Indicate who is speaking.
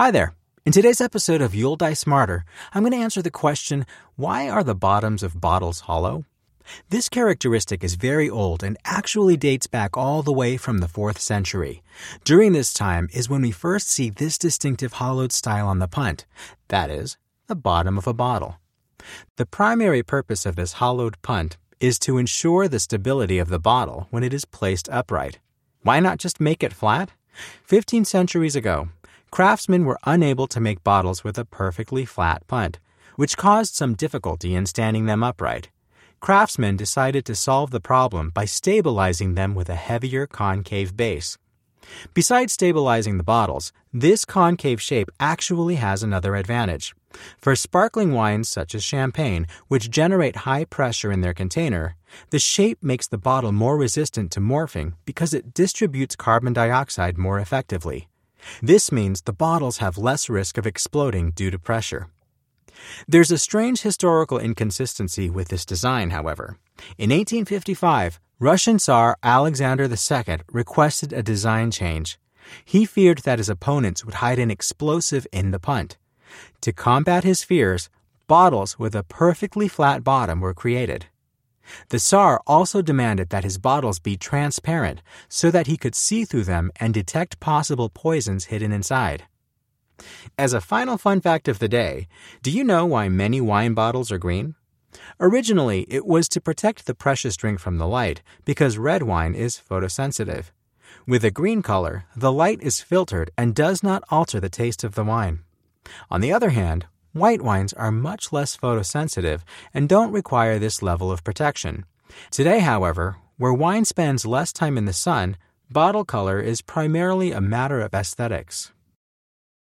Speaker 1: Hi there. In today's episode of You'll Die Smarter, I'm going to answer the question why are the bottoms of bottles hollow? This characteristic is very old and actually dates back all the way from the 4th century. During this time is when we first see this distinctive hollowed style on the punt that is, the bottom of a bottle. The primary purpose of this hollowed punt is to ensure the stability of the bottle when it is placed upright. Why not just make it flat? 15 centuries ago, craftsmen were unable to make bottles with a perfectly flat punt, which caused some difficulty in standing them upright. Craftsmen decided to solve the problem by stabilizing them with a heavier concave base. Besides stabilizing the bottles, this concave shape actually has another advantage. For sparkling wines such as champagne, which generate high pressure in their container, the shape makes the bottle more resistant to morphing because it distributes carbon dioxide more effectively. This means the bottles have less risk of exploding due to pressure. There's a strange historical inconsistency with this design, however. In 1855, Russian Tsar Alexander II requested a design change. He feared that his opponents would hide an explosive in the punt. To combat his fears, bottles with a perfectly flat bottom were created. The Tsar also demanded that his bottles be transparent so that he could see through them and detect possible poisons hidden inside. As a final fun fact of the day, do you know why many wine bottles are green? Originally, it was to protect the precious drink from the light because red wine is photosensitive. With a green color, the light is filtered and does not alter the taste of the wine. On the other hand, white wines are much less photosensitive and don't require this level of protection. Today, however, where wine spends less time in the sun, bottle color is primarily a matter of aesthetics.